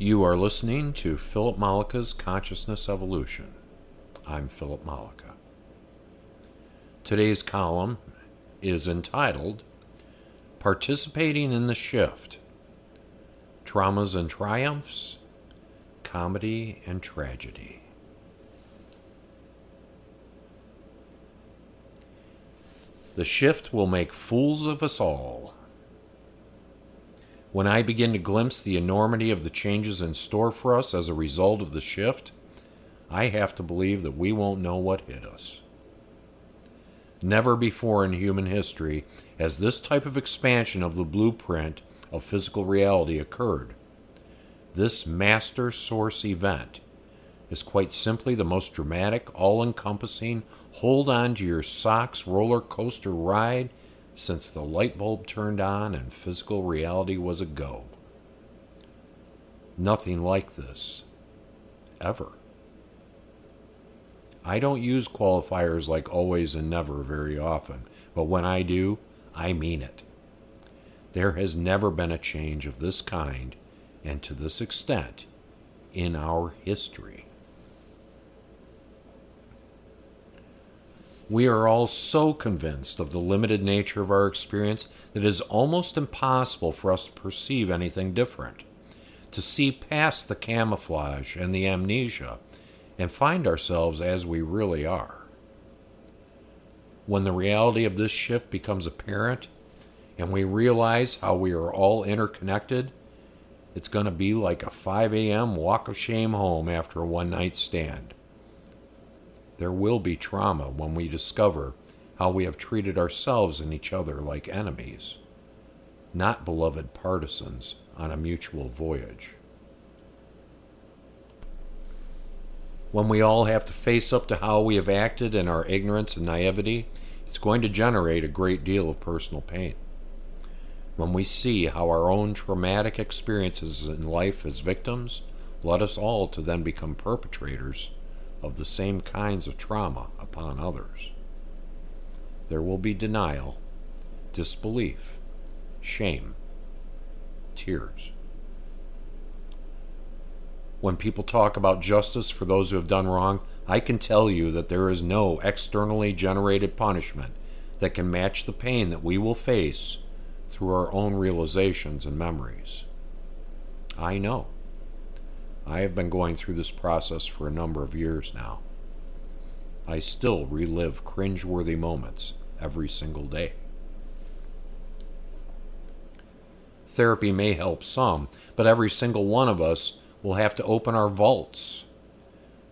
You are listening to Philip Mollica's Consciousness Evolution. I'm Philip Mollica. Today's column is entitled Participating in the Shift Traumas and Triumphs, Comedy and Tragedy. The shift will make fools of us all. When I begin to glimpse the enormity of the changes in store for us as a result of the shift, I have to believe that we won't know what hit us. Never before in human history has this type of expansion of the blueprint of physical reality occurred. This master source event is quite simply the most dramatic, all encompassing, hold on to your socks roller coaster ride since the light bulb turned on and physical reality was a go. Nothing like this. Ever. I don't use qualifiers like always and never very often, but when I do, I mean it. There has never been a change of this kind and to this extent in our history. We are all so convinced of the limited nature of our experience that it is almost impossible for us to perceive anything different, to see past the camouflage and the amnesia, and find ourselves as we really are. When the reality of this shift becomes apparent, and we realize how we are all interconnected, it's going to be like a 5 a.m. walk of shame home after a one night stand there will be trauma when we discover how we have treated ourselves and each other like enemies, not beloved partisans on a mutual voyage. When we all have to face up to how we have acted in our ignorance and naivety, it's going to generate a great deal of personal pain. When we see how our own traumatic experiences in life as victims led us all to then become perpetrators of the same kinds of trauma upon others. There will be denial, disbelief, shame, tears. When people talk about justice for those who have done wrong, I can tell you that there is no externally generated punishment that can match the pain that we will face through our own realizations and memories. I know. I have been going through this process for a number of years now. I still relive cringeworthy moments every single day. Therapy may help some, but every single one of us will have to open our vaults.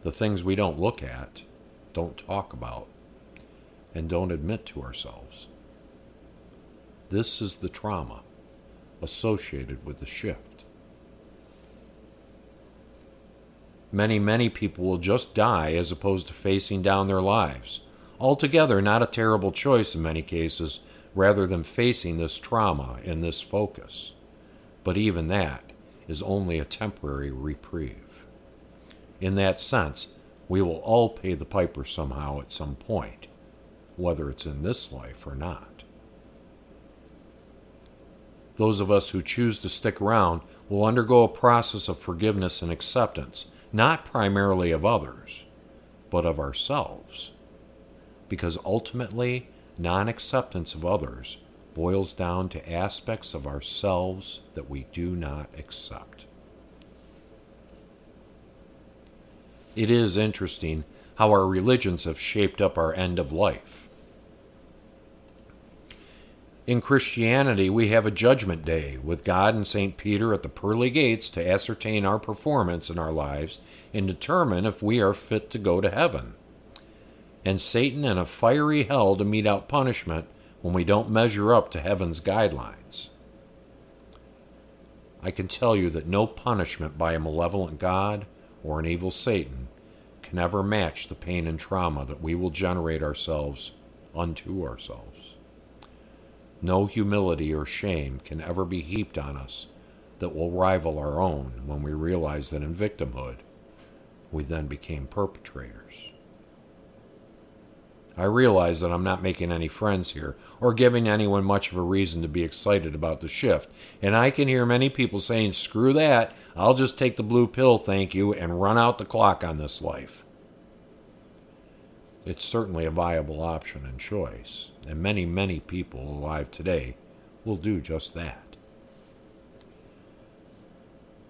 The things we don't look at, don't talk about, and don't admit to ourselves. This is the trauma associated with the shift. Many, many people will just die as opposed to facing down their lives. Altogether, not a terrible choice in many cases, rather than facing this trauma and this focus. But even that is only a temporary reprieve. In that sense, we will all pay the piper somehow at some point, whether it's in this life or not. Those of us who choose to stick around will undergo a process of forgiveness and acceptance not primarily of others, but of ourselves. Because ultimately, non acceptance of others boils down to aspects of ourselves that we do not accept. It is interesting how our religions have shaped up our end of life. In Christianity, we have a judgment day with God and St. Peter at the pearly gates to ascertain our performance in our lives and determine if we are fit to go to heaven. And Satan in a fiery hell to mete out punishment when we don't measure up to heaven's guidelines. I can tell you that no punishment by a malevolent God or an evil Satan can ever match the pain and trauma that we will generate ourselves unto ourselves. No humility or shame can ever be heaped on us that will rival our own when we realize that in victimhood we then became perpetrators. I realize that I'm not making any friends here or giving anyone much of a reason to be excited about the shift, and I can hear many people saying, screw that, I'll just take the blue pill, thank you, and run out the clock on this life. It's certainly a viable option and choice, and many, many people alive today will do just that.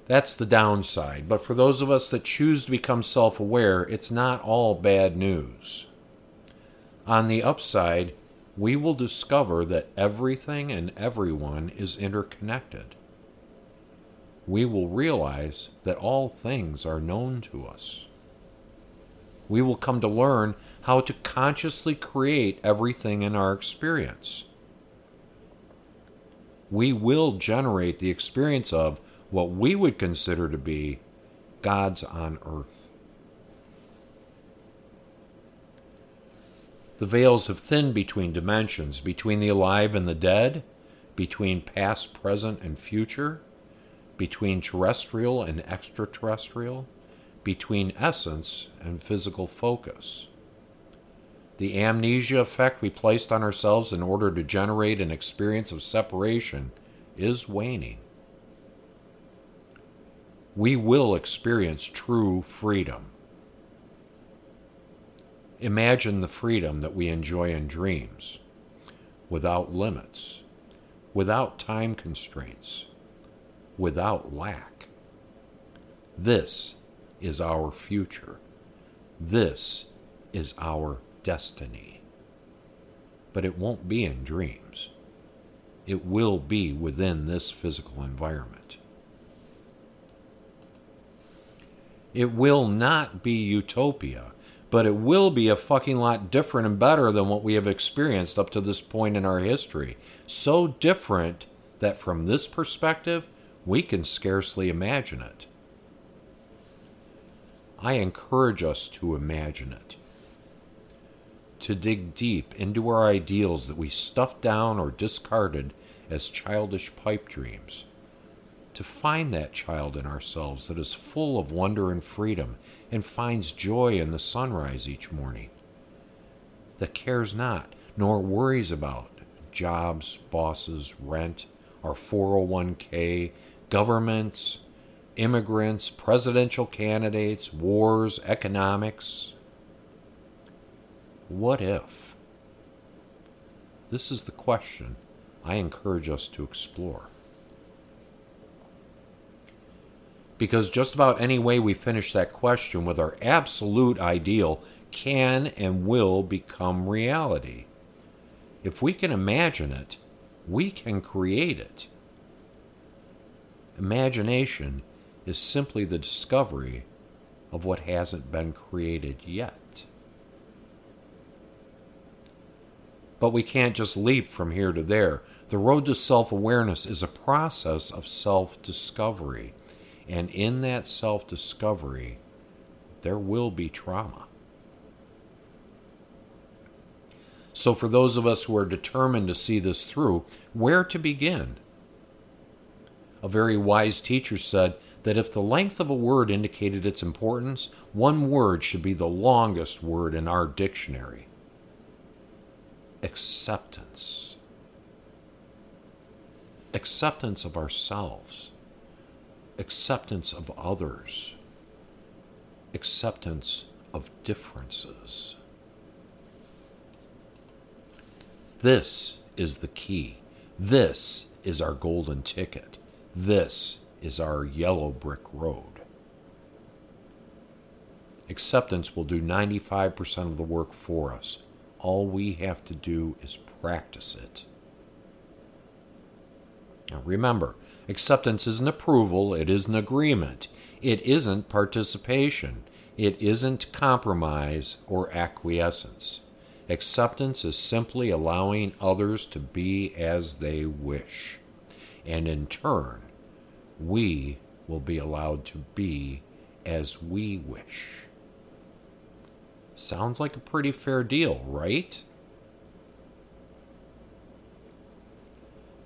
That's the downside, but for those of us that choose to become self aware, it's not all bad news. On the upside, we will discover that everything and everyone is interconnected. We will realize that all things are known to us. We will come to learn how to consciously create everything in our experience. We will generate the experience of what we would consider to be God's on earth. The veils have thinned between dimensions, between the alive and the dead, between past, present, and future, between terrestrial and extraterrestrial, between essence and physical focus. The amnesia effect we placed on ourselves in order to generate an experience of separation is waning. We will experience true freedom. Imagine the freedom that we enjoy in dreams, without limits, without time constraints, without lack. This is our future. This is our destiny. But it won't be in dreams. It will be within this physical environment. It will not be utopia but it will be a fucking lot different and better than what we have experienced up to this point in our history. So different that from this perspective, we can scarcely imagine it. I encourage us to imagine it, to dig deep into our ideals that we stuffed down or discarded as childish pipe dreams, to find that child in ourselves that is full of wonder and freedom and finds joy in the sunrise each morning, that cares not nor worries about jobs, bosses, rent, our 401k, governments, immigrants, presidential candidates, wars, economics. What if? This is the question I encourage us to explore. because just about any way we finish that question with our absolute ideal can and will become reality. If we can imagine it, we can create it. Imagination is simply the discovery of what hasn't been created yet. But we can't just leap from here to there. The road to self awareness is a process of self discovery. And in that self discovery, there will be trauma. So, for those of us who are determined to see this through, where to begin? A very wise teacher said that if the length of a word indicated its importance, one word should be the longest word in our dictionary acceptance. Acceptance of ourselves acceptance of others, acceptance of differences. This is the key. This is our golden ticket. This is our yellow brick road. Acceptance will do 95% of the work for us. All we have to do is practice it. Now remember, Acceptance isn't approval, it isn't agreement, it isn't participation, it isn't compromise or acquiescence. Acceptance is simply allowing others to be as they wish. And in turn, we will be allowed to be as we wish. Sounds like a pretty fair deal, right?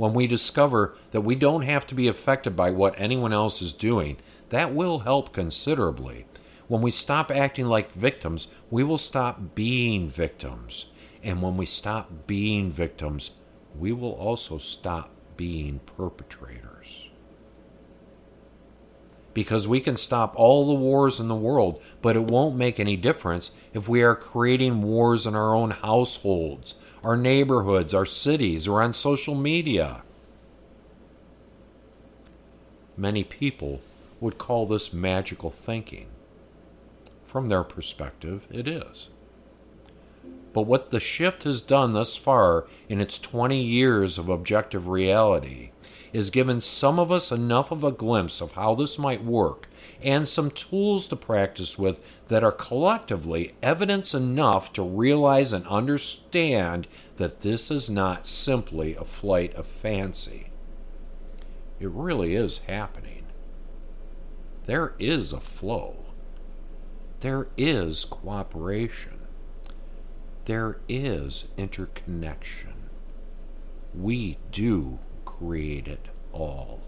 when we discover that we don't have to be affected by what anyone else is doing, that will help considerably. When we stop acting like victims, we will stop being victims. And when we stop being victims, we will also stop being perpetrators. Because we can stop all the wars in the world, but it won't make any difference if we are creating wars in our own households, our neighborhoods, our cities, or on social media. Many people would call this magical thinking. From their perspective, it is. But what the shift has done thus far in its 20 years of objective reality is given some of us enough of a glimpse of how this might work and some tools to practice with that are collectively evidence enough to realize and understand that this is not simply a flight of fancy. It really is happening. There is a flow. There is cooperation. There is interconnection. We do create it all.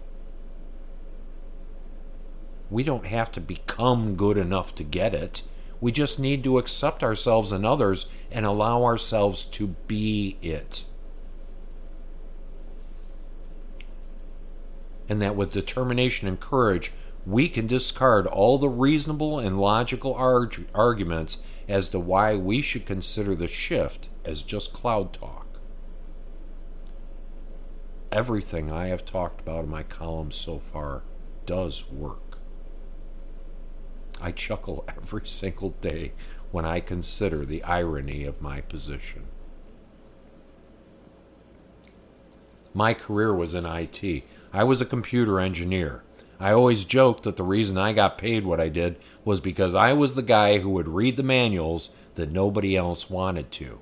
We don't have to become good enough to get it. We just need to accept ourselves and others and allow ourselves to be it. And that with determination and courage, we can discard all the reasonable and logical arg- arguments as to why we should consider the shift as just cloud talk. Everything I have talked about in my columns so far does work. I chuckle every single day when I consider the irony of my position. My career was in IT. I was a computer engineer. I always joked that the reason I got paid what I did was because I was the guy who would read the manuals that nobody else wanted to.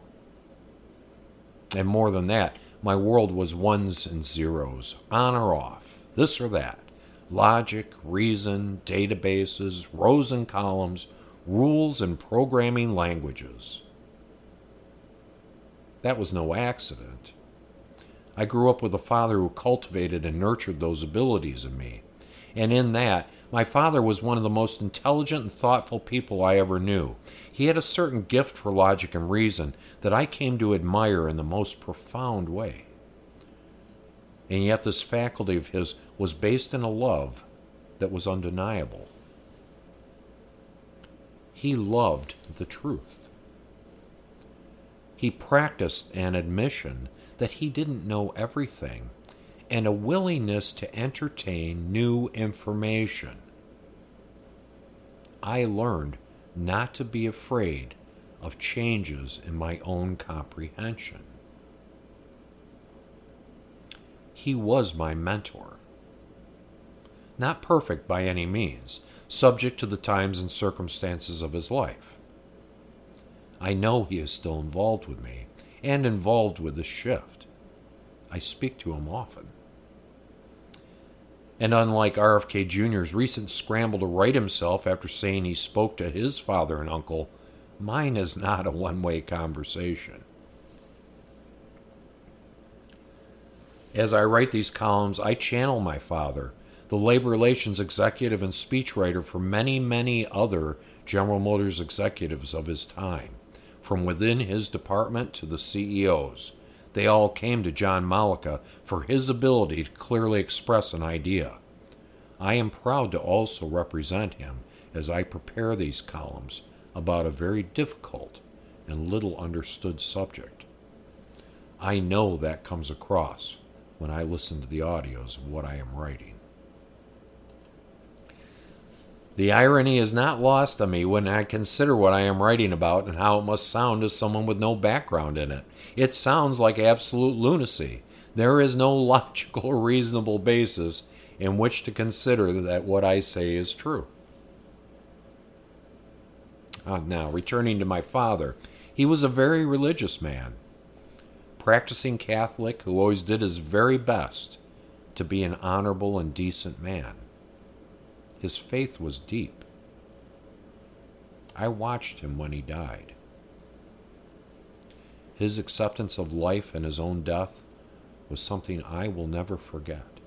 And more than that, my world was ones and zeros, on or off, this or that. Logic, reason, databases, rows and columns, rules and programming languages. That was no accident. I grew up with a father who cultivated and nurtured those abilities in me and in that, my father was one of the most intelligent and thoughtful people I ever knew. He had a certain gift for logic and reason that I came to admire in the most profound way. And yet, this faculty of his was based in a love that was undeniable. He loved the truth. He practiced an admission that he didn't know everything and a willingness to entertain new information. I learned not to be afraid of changes in my own comprehension. He was my mentor. Not perfect by any means, subject to the times and circumstances of his life. I know he is still involved with me and involved with the shift. I speak to him often. And unlike RFK Jr.'s recent scramble to right himself after saying he spoke to his father and uncle, mine is not a one way conversation. As I write these columns, I channel my father, the labor relations executive and speechwriter for many, many other General Motors executives of his time, from within his department to the CEOs they all came to John Mollica for his ability to clearly express an idea. I am proud to also represent him as I prepare these columns about a very difficult and little understood subject. I know that comes across when I listen to the audios of what I am writing. The irony is not lost on me when I consider what I am writing about and how it must sound to someone with no background in it. It sounds like absolute lunacy. There is no logical or reasonable basis in which to consider that what I say is true. Uh, now, returning to my father, he was a very religious man, practicing Catholic who always did his very best to be an honorable and decent man. His faith was deep. I watched him when he died. His acceptance of life and his own death was something I will never forget.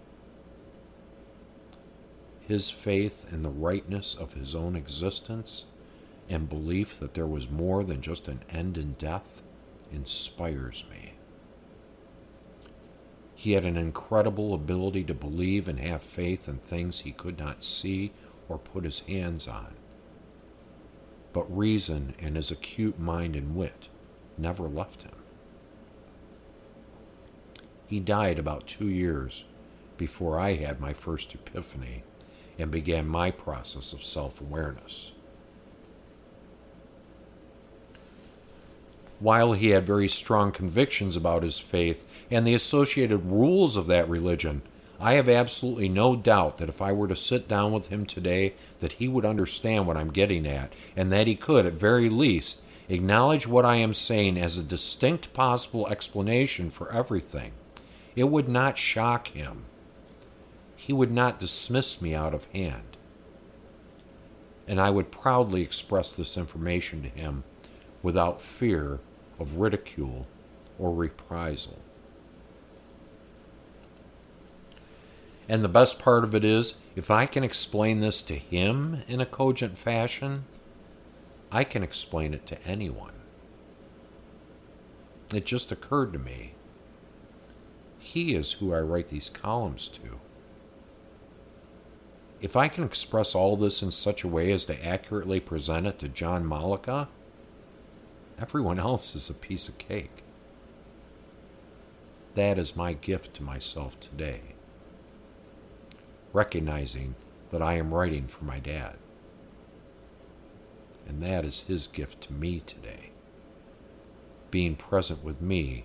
His faith in the rightness of his own existence and belief that there was more than just an end in death inspires me. He had an incredible ability to believe and have faith in things he could not see or put his hands on. But reason and his acute mind and wit never left him. He died about two years before I had my first epiphany and began my process of self awareness. While he had very strong convictions about his faith and the associated rules of that religion, I have absolutely no doubt that if I were to sit down with him today that he would understand what I'm getting at and that he could at very least acknowledge what I am saying as a distinct possible explanation for everything. It would not shock him he would not dismiss me out of hand. And I would proudly express this information to him without fear of ridicule or reprisal. And the best part of it is, if I can explain this to him in a cogent fashion, I can explain it to anyone. It just occurred to me. He is who I write these columns to if I can express all this in such a way as to accurately present it to John Mollica, everyone else is a piece of cake. That is my gift to myself today, recognizing that I am writing for my dad. And that is his gift to me today, being present with me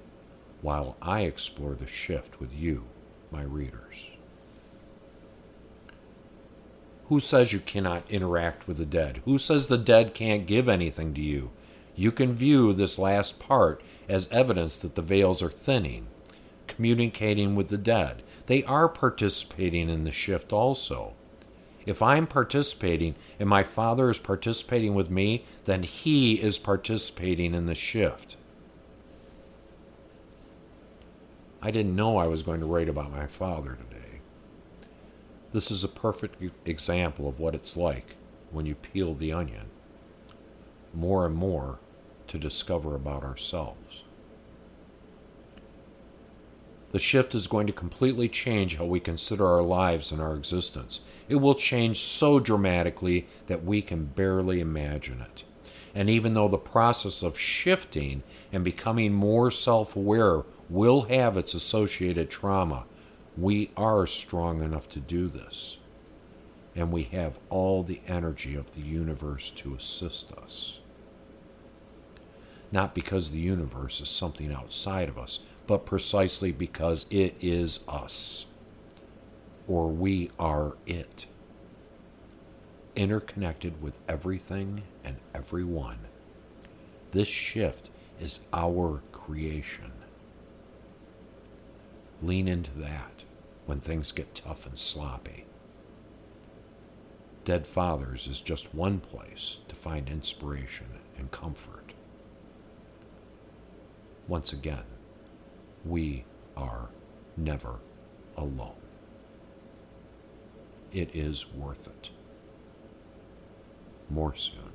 while I explore the shift with you, my readers. Who says you cannot interact with the dead? Who says the dead can't give anything to you? You can view this last part as evidence that the veils are thinning, communicating with the dead. They are participating in the shift also. If I'm participating and my Father is participating with me, then He is participating in the shift. I didn't know I was going to write about my father today. This is a perfect example of what it's like when you peel the onion more and more to discover about ourselves. The shift is going to completely change how we consider our lives and our existence. It will change so dramatically that we can barely imagine it. And even though the process of shifting and becoming more self aware will have its associated trauma, we are strong enough to do this. And we have all the energy of the universe to assist us. Not because the universe is something outside of us, but precisely because it is us. Or we are it. Interconnected with everything and everyone. This shift is our creation. Lean into that when things get tough and sloppy. Dead Fathers is just one place to find inspiration and comfort. Once again, we are never alone. It is worth it. More soon.